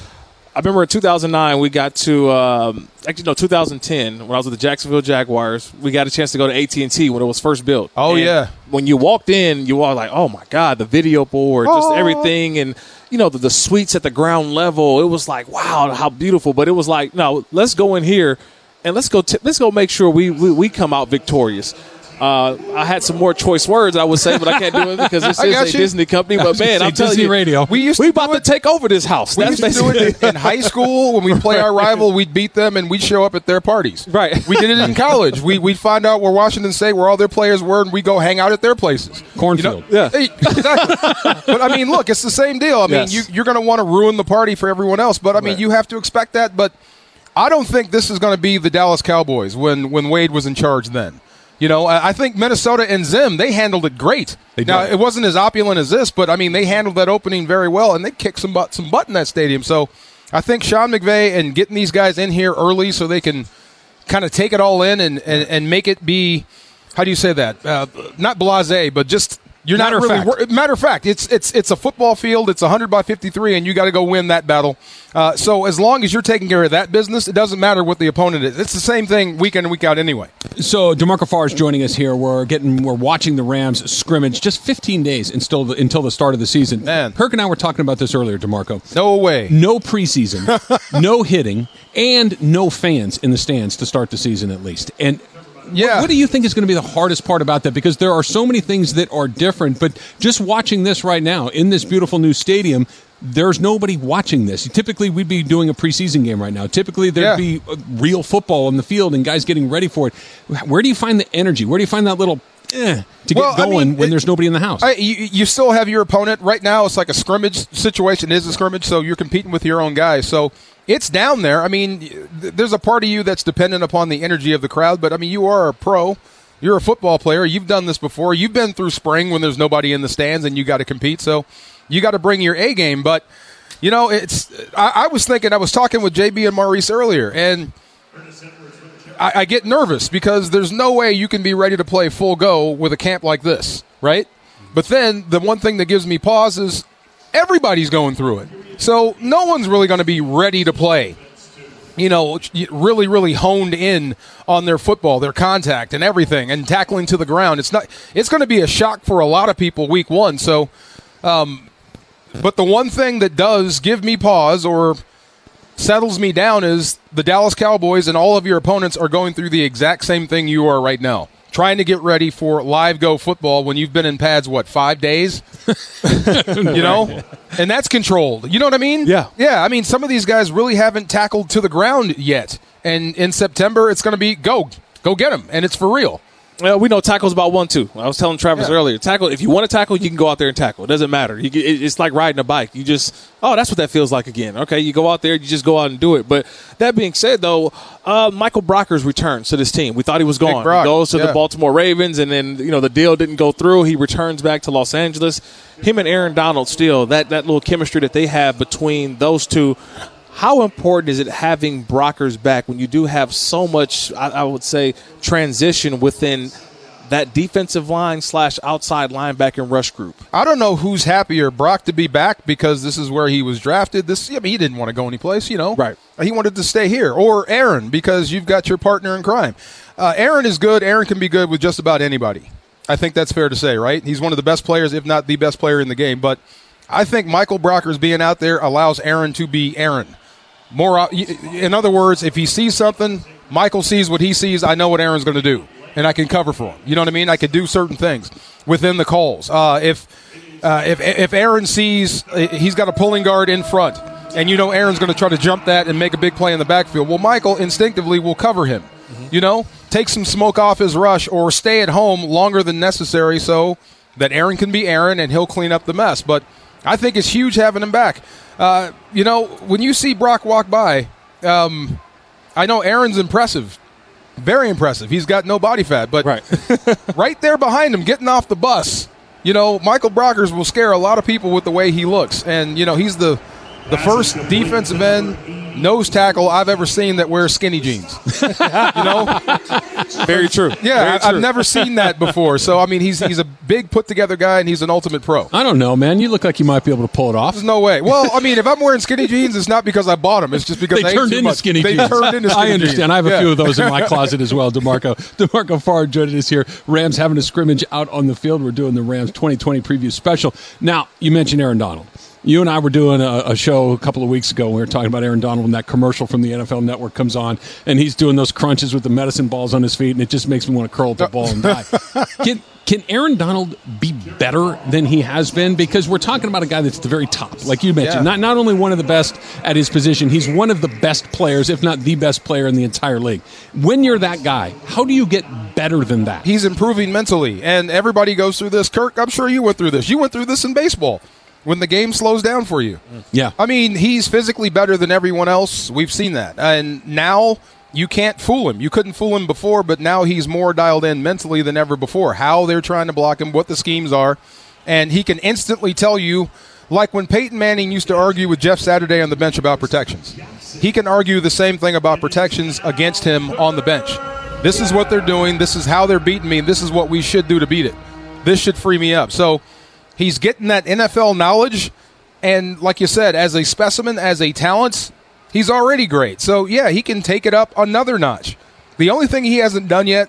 [SPEAKER 13] I remember in 2009 we got to um, actually no 2010 when I was with the Jacksonville Jaguars. We got a chance to go to AT and T when it was first built.
[SPEAKER 14] Oh
[SPEAKER 13] And
[SPEAKER 14] yeah.
[SPEAKER 13] When you walked in, you were like, "Oh my god, the video board, just everything," and you know the, the suites at the ground level. It was like, "Wow, how beautiful!" But it was like, "No, let's go in here and let's go. T- let's go make sure we, we we come out victorious." Uh, I had some more choice words I would say, but I can't do it because this is a
[SPEAKER 14] you.
[SPEAKER 13] Disney company. But man, I'm telling
[SPEAKER 12] Disney
[SPEAKER 13] you,
[SPEAKER 12] Radio.
[SPEAKER 14] We used
[SPEAKER 13] we
[SPEAKER 14] to
[SPEAKER 13] about to take over this house.
[SPEAKER 14] We
[SPEAKER 13] That's
[SPEAKER 14] used to do it in, in high school when we play our rival. We'd beat them and we'd show up at their parties.
[SPEAKER 13] Right.
[SPEAKER 14] We did it in college. We we'd find out where Washington State, where all their players were, and we go hang out at their places.
[SPEAKER 12] Cornfield.
[SPEAKER 14] You know?
[SPEAKER 13] Yeah.
[SPEAKER 14] Exactly. but I mean, look, it's the same deal. I mean,
[SPEAKER 13] Yes.
[SPEAKER 14] you, you're going to want to ruin the party for everyone else, but I mean,
[SPEAKER 13] Right.
[SPEAKER 14] you have to expect that. But I don't think this is going to be the Dallas Cowboys when when Wade was in charge then. You know, I think Minnesota and Zim they handled it great.
[SPEAKER 12] They
[SPEAKER 14] now it wasn't as opulent as this, but I mean they handled that opening very well, and they kicked some butt some butt in that stadium. So I think Sean McVay and getting these guys in here early so they can kind of take it all in and, and, and make it be how do you say that? Uh, not blasé, but just you're
[SPEAKER 12] Matter
[SPEAKER 14] not
[SPEAKER 12] of
[SPEAKER 14] really
[SPEAKER 12] fact.
[SPEAKER 14] wor- matter of fact. It's it's it's a football field. It's 100 by 53, and you got to go win that battle. Uh, so as long as you're taking care of that business, it doesn't matter what the opponent is. It's the same thing week in and week out anyway.
[SPEAKER 12] So D'Marco Farr is joining us here. We're getting we're watching the Rams scrimmage just 15 days until the, until the start of the season.
[SPEAKER 14] Man.
[SPEAKER 12] Kirk and I were talking about this earlier, D'Marco.
[SPEAKER 14] No way.
[SPEAKER 12] No preseason, no hitting, and no fans in the stands to start the season at least. And
[SPEAKER 14] Yeah.
[SPEAKER 12] what do you think is going to be the hardest part about that? Because there are so many things that are different. But just watching this right now in this beautiful new stadium. There's nobody watching this. Typically, we'd be doing a preseason game right now. Typically, there'd
[SPEAKER 14] Yeah.
[SPEAKER 12] be uh, real football on the field and guys getting ready for it. Where do you find the energy? Where do you find that little eh, to
[SPEAKER 14] Well, I
[SPEAKER 12] get going
[SPEAKER 14] mean,
[SPEAKER 12] when
[SPEAKER 14] it-
[SPEAKER 12] there's nobody in the house?
[SPEAKER 14] I, you, you still have your opponent right now. It's like a scrimmage situation. It is a scrimmage, so you're competing with your own guys. So it's down there. I mean, th- there's a part of you that's dependent upon the energy of the crowd. But I mean, you are a pro. You're a football player. You've done this before. You've been through spring when there's nobody in the stands and you got to compete. So you got to bring your A game. But you know, it's. I, I was thinking. I was talking with JB and Maurice earlier, and. I, I get nervous because there's no way you can be ready to play full go with a camp like this, right? But then the one thing that gives me pause is everybody's going through it. So no one's really going to be ready to play. You know, really, really honed in on their football, their contact, and everything, and tackling to the ground. It's not. It's going to be a shock for a lot of people week one. So, um, but the one thing that does give me pause or settles me down is the Dallas Cowboys and all of your opponents are going through the exact same thing you are right now. Trying to get ready for live go football when you've been in pads, what, five days? you know? And that's controlled. You know what I mean?
[SPEAKER 13] Yeah.
[SPEAKER 14] Yeah. I mean, some of these guys really haven't tackled to the ground yet. And in September, it's going to be go, go get them. And it's for real.
[SPEAKER 13] Well, we know tackle's about one two. I was telling Travis
[SPEAKER 14] Yeah.
[SPEAKER 13] earlier. Tackle if you want to tackle, you can go out there and tackle. It doesn't matter. You it- it's like riding a bike. You just oh, that's what that feels like again. Okay, you go out there, you just go out and do it. But that being said, though, uh, Michael Brockers returns to this team. We thought he was gone. He goes to
[SPEAKER 14] yeah.
[SPEAKER 13] the Baltimore Ravens, and then you know the deal didn't go through. He returns back to Los Angeles. Him and Aaron Donald still that that little chemistry that they have between those two. How important is it having Brockers back when you do have so much, I, I would say, transition within that defensive line slash outside linebacker and rush group?
[SPEAKER 14] I don't know who's happier, Brock to be back because this is where he was drafted. This, I mean, he didn't want to go anyplace, you know.
[SPEAKER 13] Right.
[SPEAKER 14] He wanted to stay here, or Aaron because you've got your partner in crime. Uh, Aaron is good. Aaron can be good with just about anybody. I think that's fair to say, right? He's one of the best players, if not the best player in the game. But I think Michael Brockers being out there allows Aaron to be Aaron. More, in other words, if he sees something, Michael sees what he sees. I know what Aaron's going to do, and I can cover for him. You know what I mean? I could do certain things within the calls. Uh, if uh, if if Aaron sees uh, he's got a pulling guard in front, and you know Aaron's going to try to jump that and make a big play in the backfield, well, Michael instinctively will cover him. You know, take some smoke off his rush, or stay at home longer than necessary so that Aaron can be Aaron and he'll clean up the mess. But I think it's huge having him back. Uh, you know, when you see Brock walk by, um, I know Aaron's impressive, very impressive. He's got no body fat, but
[SPEAKER 13] Right.
[SPEAKER 14] right there behind him, getting off the bus, you know, Michael Brockers will scare a lot of people with the way he looks, and you know he's the the first defensive end nose tackle I've ever seen that wears skinny jeans. you know,
[SPEAKER 13] very true.
[SPEAKER 14] Yeah,
[SPEAKER 13] Very true.
[SPEAKER 14] I've never seen that before. So I mean, he's he's a big put together guy, and he's an ultimate pro.
[SPEAKER 12] I don't know, man. You look like you might be able to pull it off.
[SPEAKER 14] There's no way. Well, I mean, if I'm wearing skinny jeans, it's not because I bought them. It's just because
[SPEAKER 12] they
[SPEAKER 14] ate
[SPEAKER 12] turned into skinny
[SPEAKER 14] they
[SPEAKER 12] jeans.
[SPEAKER 14] turned into skinny
[SPEAKER 12] I understand.
[SPEAKER 14] jeans.
[SPEAKER 12] I have a
[SPEAKER 14] Yeah.
[SPEAKER 12] few of those in my closet as well. D'Marco D'Marco Farr joining us here. Rams having a scrimmage out on the field. We're doing the Rams 2020 preview special. Now you mentioned Aaron Donald. You and I were doing a, a show a couple of weeks ago. And we were talking about Aaron Donald, and that commercial from the NFL Network comes on, and he's doing those crunches with the medicine balls on his feet, and it just makes me want to curl up the ball and die. Can can Aaron Donald be better than he has been? Because we're talking about a guy that's at the very top, like you mentioned.
[SPEAKER 14] Yeah.
[SPEAKER 12] Not not only one of the best at his position, he's one of the best players, if not the best player in the entire league. When you're that guy, how do you get better than that?
[SPEAKER 14] He's improving mentally, and everybody goes through this. Kirk, I'm sure you went through this. You went through this in baseball when the game slows down for you.
[SPEAKER 12] Yeah.
[SPEAKER 14] I mean, he's physically better than everyone else. We've seen that. And now you can't fool him. You couldn't fool him before, but now he's more dialed in mentally than ever before. How they're trying to block him, what the schemes are. And he can instantly tell you, like when Peyton Manning used to argue with Jeff Saturday on the bench about protections. He can argue the same thing about protections against him on the bench. This is what they're doing. This is how they're beating me. This is what we should do to beat it. This should free me up. So he's getting that NFL knowledge. And like you said, as a specimen, as a talent, he's already great. So yeah, he can take it up another notch. The only thing he hasn't done yet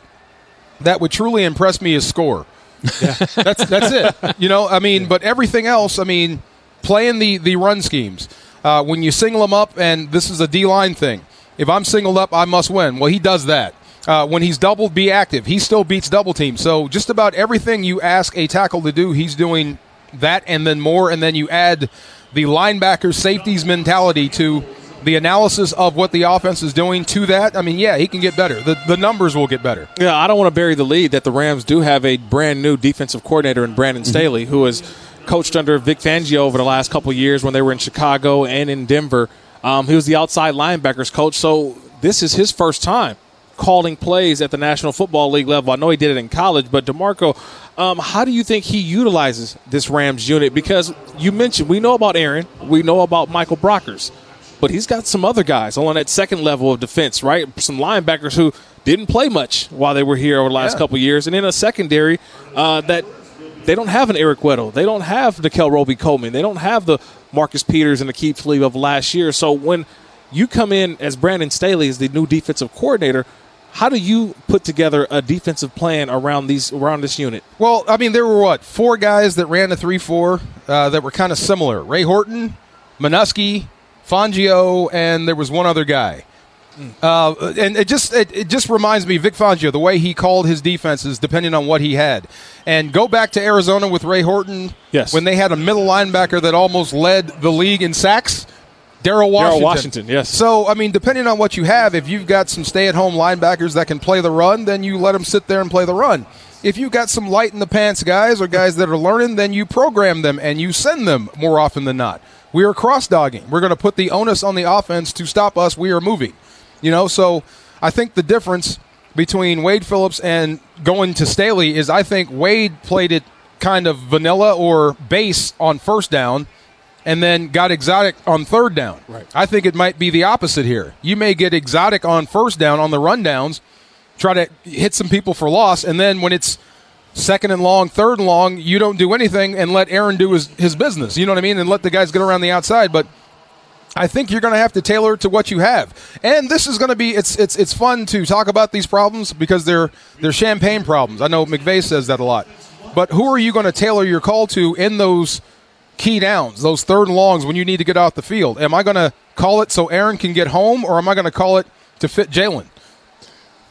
[SPEAKER 14] that would truly impress me is score. that's that's it. You know, I mean, but everything else, I mean, playing the the run schemes. Uh, when you single them up, and this is a D line thing. If I'm singled up, I must win. Well, he does that. Uh, when he's doubled, be active. He still beats double teams. So just about everything you ask a tackle to do, he's doing that and then more. And then you add the linebacker safeties mentality to the analysis of what the offense is doing to that. I mean, yeah, he can get better. The the numbers will get better.
[SPEAKER 13] Yeah, I don't want to bury the lead that the Rams do have a brand new defensive coordinator in Brandon Staley, who has coached under Vic Fangio over the last couple of years when they were in Chicago and in Denver. Um, he was the outside linebackers coach, so this is his first time calling plays at the National Football League level. I know he did it in college, but D'Marco, um, how do you think he utilizes this Rams unit? Because you mentioned we know about Aaron, we know about Michael Brockers, but he's got some other guys on that second level of defense, right? Some linebackers who didn't play much while they were here over the last
[SPEAKER 14] Yeah.
[SPEAKER 13] couple of years, and in a secondary uh, that they don't have an Eric Weddle, they don't have Nickell Robey-Coleman, they don't have the Marcus Peters and the Keith Lee of last year. So when you come in as Brandon Staley as the new defensive coordinator, how do you put together a defensive plan around these around this unit?
[SPEAKER 14] Well, I mean, there were what four guys that ran a three-four uh, that were kind of similar: Ray Horton, Minuski, Fangio, and there was one other guy. Uh, and it just it, it just reminds me Vic Fangio the way he called his defenses depending on what he had. And go back to Arizona with Ray Horton.
[SPEAKER 13] Yes.
[SPEAKER 14] when they had a middle linebacker that almost led the league in sacks. Daryl Washington.
[SPEAKER 13] Washington, yes.
[SPEAKER 14] So, I mean, depending on what you have, if you've got some stay at home linebackers that can play the run, then you let them sit there and play the run. If you've got some light in the pants guys or guys that are learning, then you program them and you send them more often than not. We are cross dogging. We're going to put the onus on the offense to stop us. We are moving. You know, so I think the difference between Wade Phillips and going to Staley is I think Wade played it kind of vanilla or base on first down and then got exotic on third down.
[SPEAKER 13] Right.
[SPEAKER 14] I think it might be the opposite here. You may get exotic on first down on the rundowns, try to hit some people for loss, and then when it's second and long, third and long, you don't do anything and let Aaron do his, his business. You know what I mean? And let the guys get around the outside. But I think you're going to have to tailor it to what you have. And this is going to be it's it's it's fun to talk about these problems because they're they're champagne problems. I know McVay says that a lot. But who are you going to tailor your call to in those key downs, those third and longs when you need to get off the field? Am I going to call it so Aaron can get home or am I going to call it to fit Jalen?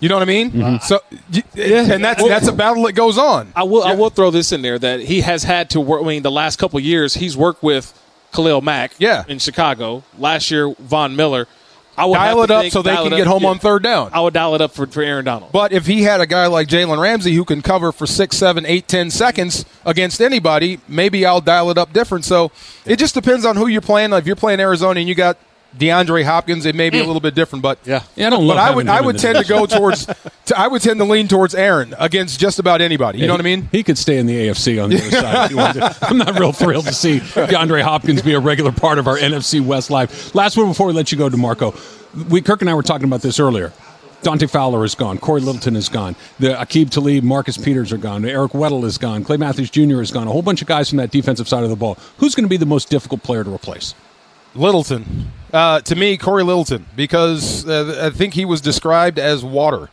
[SPEAKER 14] You know what I mean? Mm-hmm. So, y- and that's that's a battle that goes on.
[SPEAKER 13] I will I will throw this in there that he has had to work. I mean, the last couple of years he's worked with Khalil Mack,
[SPEAKER 14] Yeah.
[SPEAKER 13] in Chicago. Last year, Von Miller. I would
[SPEAKER 14] Dial it up so they can get home
[SPEAKER 13] yeah.
[SPEAKER 14] on third down.
[SPEAKER 13] I would dial it up for, for Aaron Donald.
[SPEAKER 14] But if he had a guy like Jalen Ramsey who can cover for six, seven, eight, ten seconds against anybody, maybe I'll dial it up different. So it just depends on who you're playing. If you're playing Arizona and you got DeAndre Hopkins, it may be a mm. little bit different, but
[SPEAKER 13] yeah,
[SPEAKER 12] yeah I don't.
[SPEAKER 14] But I would, I would
[SPEAKER 12] in
[SPEAKER 14] tend to go towards, to, I would tend to lean towards Aaron against just about anybody. You know what I mean?
[SPEAKER 12] He could stay in the AFC on the other side. If he wanted to. I'm not real thrilled to see DeAndre Hopkins be a regular part of our NFC West life. Last one before we let you go, D'Marco. We Kirk and I were talking about this earlier. Dante Fowler is gone. Cory Littleton is gone. The Aqib Talib, Marcus Peters are gone. Eric Weddle is gone. Clay Matthews Jr. is gone. A whole bunch of guys from that defensive side of the ball. Who's going to be the most difficult player to replace?
[SPEAKER 14] Littleton. Uh, to me, Cory Littleton, because uh, I think he was described as water.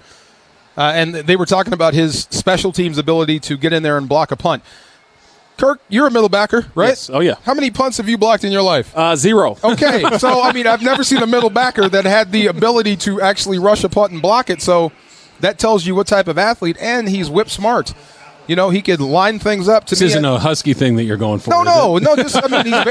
[SPEAKER 14] Uh, and they were talking about his special teams ability to get in there and block a punt. Kirk, you're a middle backer, right?
[SPEAKER 13] Yes. Oh, yeah.
[SPEAKER 14] How many punts have you blocked in your life?
[SPEAKER 13] Uh, zero.
[SPEAKER 14] Okay, so I mean, I've never seen a middle backer that had the ability to actually rush a punt and block it. So that tells you what type of athlete, and he's whip smart. You know, he could line things up to
[SPEAKER 12] This
[SPEAKER 14] me
[SPEAKER 12] isn't
[SPEAKER 14] at-
[SPEAKER 12] a husky thing that you're going for.
[SPEAKER 14] no, no, no. Just I mean, he's,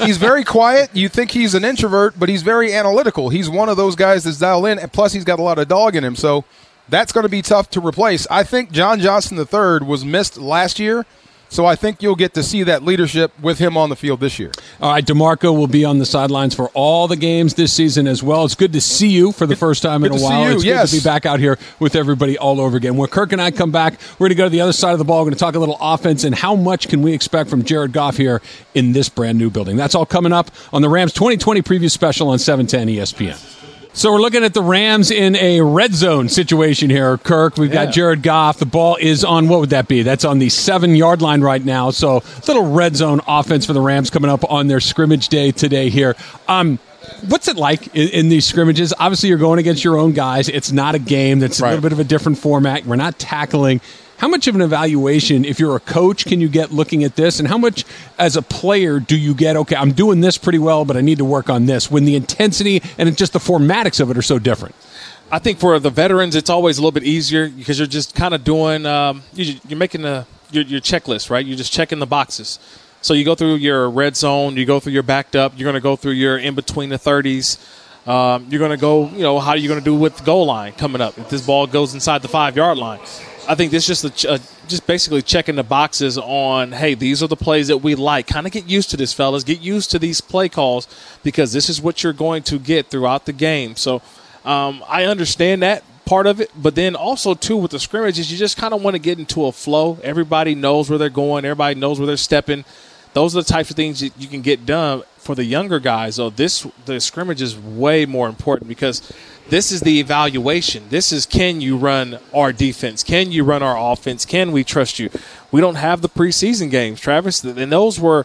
[SPEAKER 14] ve- he's very quiet. You think he's an introvert, but he's very analytical. He's one of those guys that's dialed in, and plus he's got a lot of dog in him. So that's going to be tough to replace. I think John Johnson III was missed last year, so I think you'll get to see that leadership with him on the field this year.
[SPEAKER 12] All right, D'Marco will be on the sidelines for all the games this season as well. It's good to see you for the first time in
[SPEAKER 14] good
[SPEAKER 12] a
[SPEAKER 14] to see
[SPEAKER 12] while.
[SPEAKER 14] you,
[SPEAKER 12] It's
[SPEAKER 14] yes.
[SPEAKER 12] good to be back out here with everybody all over again. When Kirk and I come back, we're going to go to the other side of the ball. We're going to talk a little offense and how much can we expect from Jared Goff here in this brand new building. That's all coming up on the Rams 2020 preview special on E 710 ESPN. So we're looking at the Rams in a red zone situation here, Kirk. We've
[SPEAKER 13] Yeah.
[SPEAKER 12] got Jared Goff. The ball is on what would that be? That's on the seven yard line right now. So little red zone offense for the Rams coming up on their scrimmage day today here. Um, what's it like in, in these scrimmages? Obviously, you're going against your own guys. It's not a game. That's a
[SPEAKER 13] Right.
[SPEAKER 12] little bit of a different format. We're not tackling. How much of an evaluation, if you're a coach, can you get looking at this? And how much, as a player, do you get, okay, I'm doing this pretty well, but I need to work on this when the intensity and just the formatics of it are so different?
[SPEAKER 13] I think for the veterans, it's always a little bit easier because you're just kind of doing, um, you- you're making a, your, your checklist, right? You're just checking the boxes. So you go through your red zone, you go through your backed up, you're going to go through your in between the 30s. Um, you're going to go, you know, how are you going to do with the goal line coming up if this ball goes inside the five yard line? I think this is just a, a, just basically checking the boxes on, hey, these are the plays that we like. Kind of get used to this, fellas. Get used to these play calls because this is what you're going to get throughout the game. So um, I understand that part of it, but then also too with the scrimmages, you just kind of want to get into a flow. Everybody knows where they're going. Everybody knows where they're stepping. Those are the types of things that you can get done for the younger guys. Though this the scrimmage is way more important because this is the evaluation. This is can you run our defense? Can you run our offense? Can we trust you? We don't have the preseason games, Travis, and those were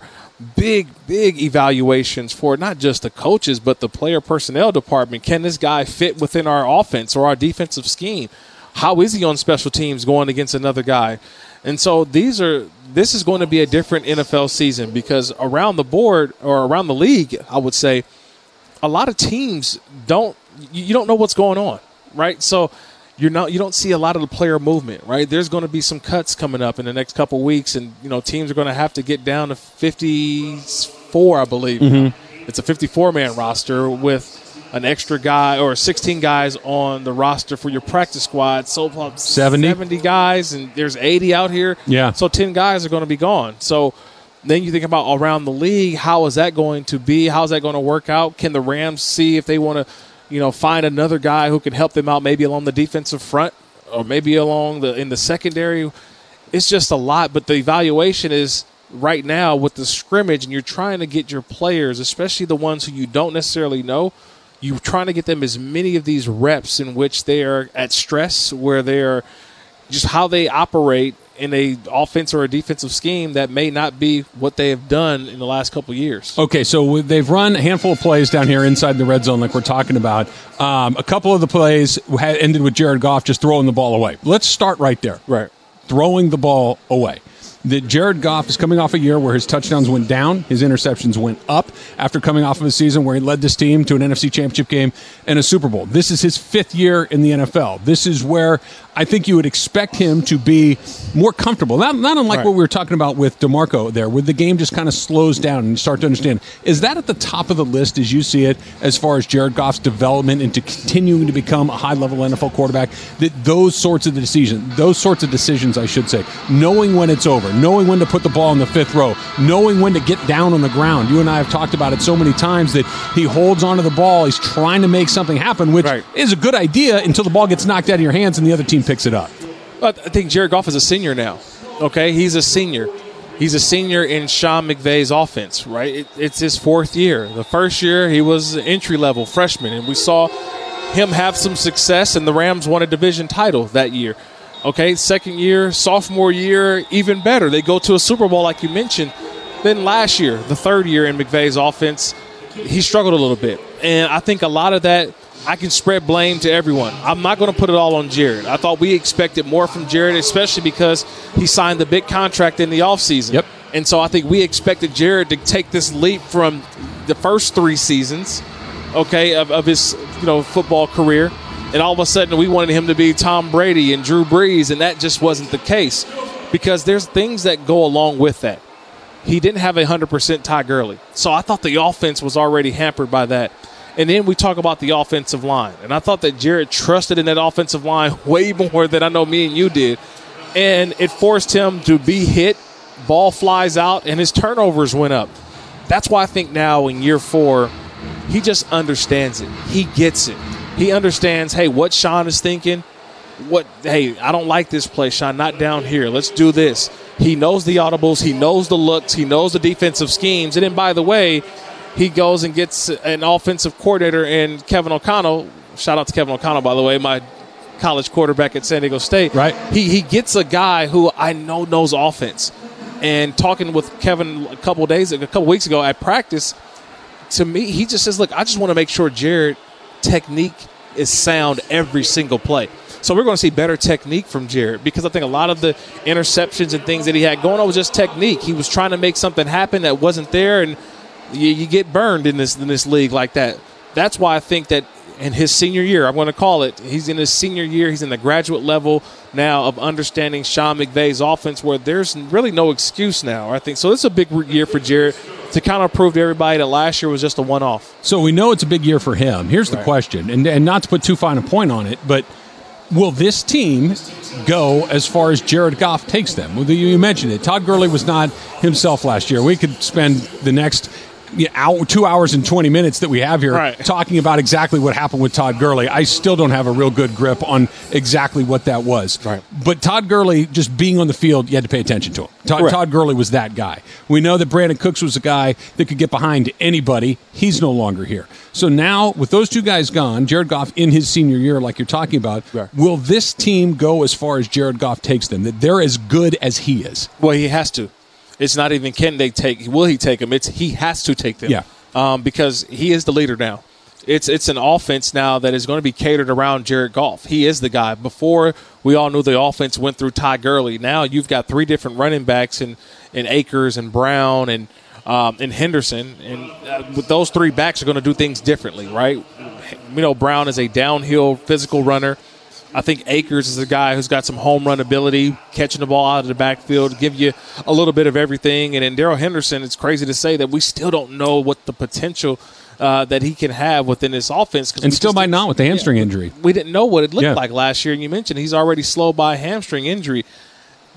[SPEAKER 13] big, big evaluations for not just the coaches, but the player personnel department. Can this guy fit within our offense or our defensive scheme? How is he on special teams going against another guy? And so these are this is going to be a different NFL season because around the board or around the league, I would say a lot of teams don't you don't know what's going on, right? So you're not you don't see a lot of the player movement, right? There's going to be some cuts coming up in the next couple weeks, and you know teams are going to have to get down to 54, I believe. Mm-hmm. It's a 54 man roster with an extra guy or 16 guys on the roster for your practice squad. So uh,
[SPEAKER 12] 70?
[SPEAKER 13] 70 guys, and there's 80 out here.
[SPEAKER 12] Yeah.
[SPEAKER 13] So 10 guys are going to be gone. So then you think about around the league, how is that going to be? How is that going to work out? Can the Rams see if they want to, you know, find another guy who can help them out, maybe along the defensive front or maybe along the in the secondary? It's just a lot, but the evaluation is right now with the scrimmage, and you're trying to get your players, especially the ones who you don't necessarily know, you're trying to get them as many of these reps in which they are at stress, where they're just how they operate in a offense or a defensive scheme that may not be what they have done in the last couple of years.
[SPEAKER 12] Okay, so they've run a handful of plays down here inside the red zone, like we're talking about. Um, a couple of the plays ended with Jared Goff just throwing the ball away. Let's start right there.
[SPEAKER 13] Right.
[SPEAKER 12] Throwing the ball away. That Jared Goff is coming off a year where his touchdowns went down, his interceptions went up after coming off of a season where he led this team to an NFC championship game and a Super Bowl. This is his fifth year in the NFL. This is where I think you would expect him to be more comfortable. Not, not unlike
[SPEAKER 13] Right.
[SPEAKER 12] what we were talking about with D'Marco there, where the game just kind of slows down and you start to understand. Is that at the top of the list as you see it, as far as Jared Goff's development into continuing to become a high level NFL quarterback? That those sorts of decisions, those sorts of decisions, I should say, knowing when it's over, knowing when to put the ball in the fifth row, knowing when to get down on the ground. You and I have talked about it so many times that he holds onto the ball, he's trying to make something happen, which is a good idea until the ball gets knocked out of your hands and the other team picks it up.
[SPEAKER 13] I think Jared Goff is a senior now. Okay, he's a senior. He's a senior in Sean McVay's offense, right? It, it's his fourth year. The first year he was an entry level freshman, and we saw him have some success, and the Rams won a division title that year. Okay, second year, sophomore year, even better. They go to a Super Bowl, like you mentioned. Then last year, the third year in McVay's offense, he struggled a little bit. And I think a lot of that, I can spread blame to everyone. I'm not going to put it all on Jared. I thought we expected more from Jared, especially because he signed the big contract in the offseason. Yep. And so I think we expected Jared to take this leap from the first three seasons, okay, of, of his you know football career. And all of a sudden, we wanted him to be Tom Brady and Drew Brees, and that just wasn't the case because there's things that go along with that. He didn't have a 100% Ty Gurley. So I thought the offense was already hampered by that. And then we talk about the offensive line. And I thought that Jared trusted in that offensive line way more than I know me and you did. And it forced him to be hit, ball flies out, and his turnovers went up. That's why I think now in year four, he just understands it. He gets it. He understands, hey, what Sean is thinking, what hey, I don't like this play, Sean, not down here. Let's do this. He knows the audibles, he knows the looks, he knows the defensive schemes. And then by the way, he goes and gets an offensive coordinator in Kevin O'Connell. Shout out to Kevin O'Connell, by the way, my college quarterback at San Diego State.
[SPEAKER 12] Right.
[SPEAKER 13] He he gets a guy who I know knows offense. And talking with Kevin a couple days, a couple weeks ago at practice, to me, he just says, "Look, I just want to make sure Jared technique is sound every single play." So we're going to see better technique from Jared because I think a lot of the interceptions and things that he had going on was just technique. He was trying to make something happen that wasn't there, and you, you get burned in this in this league like that. That's why I think that in his senior year, I'm going to call it, he's in his senior year. He's in the graduate level now of understanding Sean McVay's offense, where there's really no excuse now. I think so. It's a big year for Jared to kind of prove to everybody that last year was just a one-off.
[SPEAKER 12] So we know it's a big year for him. Here's the
[SPEAKER 13] Right.
[SPEAKER 12] question, and, and not to put too fine a point on it, but will this team go as far as Jared Goff takes them? You mentioned it. Todd Gurley was not himself last year. We could spend the next you know, hour, two hours and 20 minutes that we have here
[SPEAKER 13] Right.
[SPEAKER 12] talking about exactly what happened with Todd Gurley. I still don't have a real good grip on exactly what that was.
[SPEAKER 13] Right.
[SPEAKER 12] But Todd Gurley, just being on the field, you had to pay attention to him. Todd,
[SPEAKER 13] Correct.
[SPEAKER 12] Todd Gurley was that guy. We know that Brandin Cooks was a guy that could get behind anybody. He's no longer here. So now, with those two guys gone, Jared Goff in his senior year, like you're talking about, will this team go as far as Jared Goff takes them? That they're as good as he is?
[SPEAKER 13] Well, he has to. It's not even can they take. Will he take them? It's he has to take them.
[SPEAKER 12] Yeah.
[SPEAKER 13] Um, because he is the leader now. It's it's an offense now that is going to be catered around Jared Goff. He is the guy. Before we all knew the offense went through Ty Gurley. Now you've got three different running backs in in Akers and Brown and um, and Henderson, and uh, with those three backs are going to do things differently, right? You know, Brown is a downhill physical runner. I think Akers is a guy who's got some home run ability, catching the ball out of the backfield, give you a little bit of everything. And then Darrell Henderson, it's crazy to say that we still don't know what the potential uh, that he can have within this offense.
[SPEAKER 12] And still might
[SPEAKER 13] didn't-
[SPEAKER 12] with the hamstring injury.
[SPEAKER 13] we didn't know what it looked
[SPEAKER 12] Yeah.
[SPEAKER 13] like last year. And you mentioned he's already slow by hamstring injury.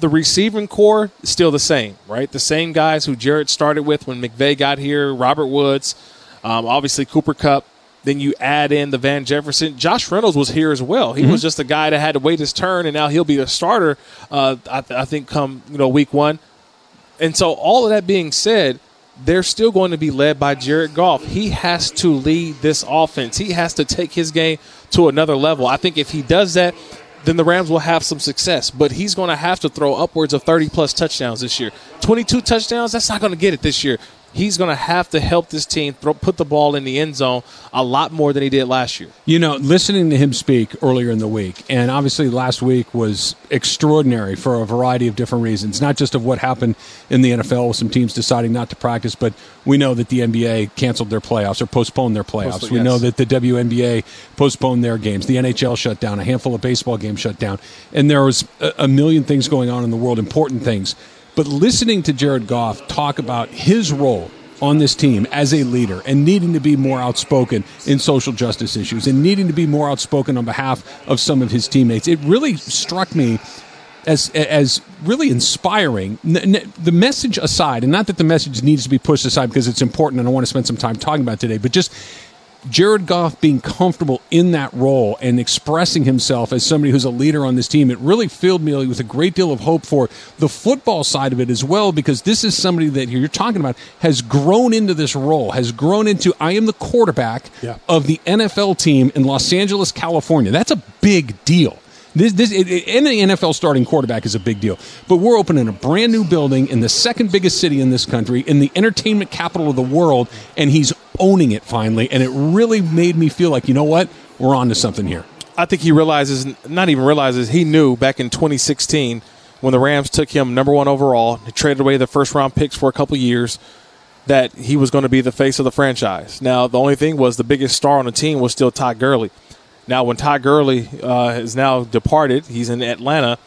[SPEAKER 13] The receiving corps is still the same, right? The same guys who Jared started with when McVay got here, Robert Woods, um, obviously Cooper Kupp. Then you add in the Van Jefferson. Josh Reynolds was here as well. He
[SPEAKER 12] Mm-hmm.
[SPEAKER 13] was just a guy that had to wait his turn, and now he'll be a starter. Uh, I, th- I think come you know week one. And so, all of that being said, they're still going to be led by Jared Goff. He has to lead this offense. He has to take his game to another level. I think if he does that, then the Rams will have some success. But he's going to have to throw upwards of 30 plus touchdowns this year. 22 touchdowns, that's not going to get it this year. He's going to have to help this team throw, put the ball in the end zone a lot more than he did last year.
[SPEAKER 12] You know, listening to him speak earlier in the week, and obviously last week was extraordinary for a variety of different reasons, not just of what happened in the NFL with some teams deciding not to practice, but we know that the NBA canceled their playoffs or postponed their playoffs.
[SPEAKER 13] Postponed,
[SPEAKER 12] we
[SPEAKER 13] yes.
[SPEAKER 12] know that the WNBA postponed their games. The NHL shut down. A handful of baseball games shut down. And there was a, a million things going on in the world, important things. But listening to Jared Goff talk about his role on this team as a leader and needing to be more outspoken in social justice issues and needing to be more outspoken on behalf of some of his teammates, it really struck me as as really inspiring. The message aside, and not that the message needs to be pushed aside because it's important, and I want to spend some time talking about today, but just Jared Goff being comfortable in that role and expressing himself as somebody who's a leader on this team, it really filled me with a great deal of hope for the football side of it as well, because this is somebody that you're talking about has grown into this role, has grown into I am the quarterback
[SPEAKER 15] Yeah.
[SPEAKER 12] of the NFL team in Los Angeles, California. That's a big deal. This, this, it, it, any NFL starting quarterback is a big deal. But we're opening a brand new building in the second biggest city in this country, in the entertainment capital of the world, and he's owning it finally. And it really made me feel like, you know what? We're on to something here.
[SPEAKER 13] I think he realizes, not even realizes, he knew back in 2016 when the Rams took him number one overall, they traded away the first round picks for a couple years, that he was going to be the face of the franchise. Now, the only thing was the biggest star on the team was still Todd Gurley. Now, when Todd Gurley uh, has now departed, he's in Atlanta.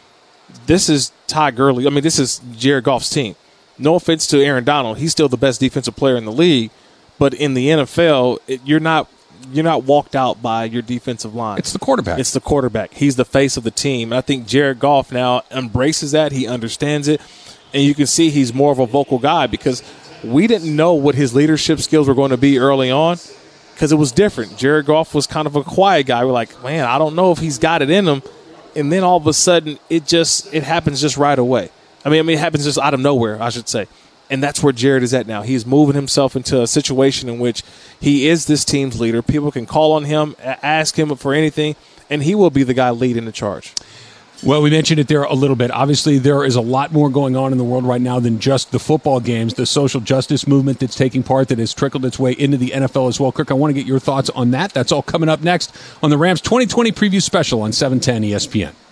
[SPEAKER 13] This is Todd Gurley. I mean, this is Jared Goff's team. No offense to Aaron Donald, he's still the best defensive player in the league. But in the NFL, it, you're not you're not walked out by your defensive line.
[SPEAKER 12] It's the quarterback.
[SPEAKER 13] It's the quarterback. He's the face of the team. I think Jared Goff now embraces that. He understands it, and you can see he's more of a vocal guy because we didn't know what his leadership skills were going to be early on because it was different. Jared Goff was kind of a quiet guy. We're like, man, I don't know if he's got it in him. And then all of a sudden, it just it happens just right away. I mean, I mean, it happens just out of nowhere, I should say. And that's where Jared is at now. He's moving himself into a situation in which he is this team's leader. People can call on him, ask him for anything, and he will be the guy leading the charge.
[SPEAKER 12] Well, we mentioned it there a little bit. Obviously, there is a lot more going on in the world right now than just the football games, the social justice movement that's taking part that has trickled its way into the NFL as well. Kirk, I want to get your thoughts on that. That's all coming up next on the Rams 2020 preview special on E 710 ESPN.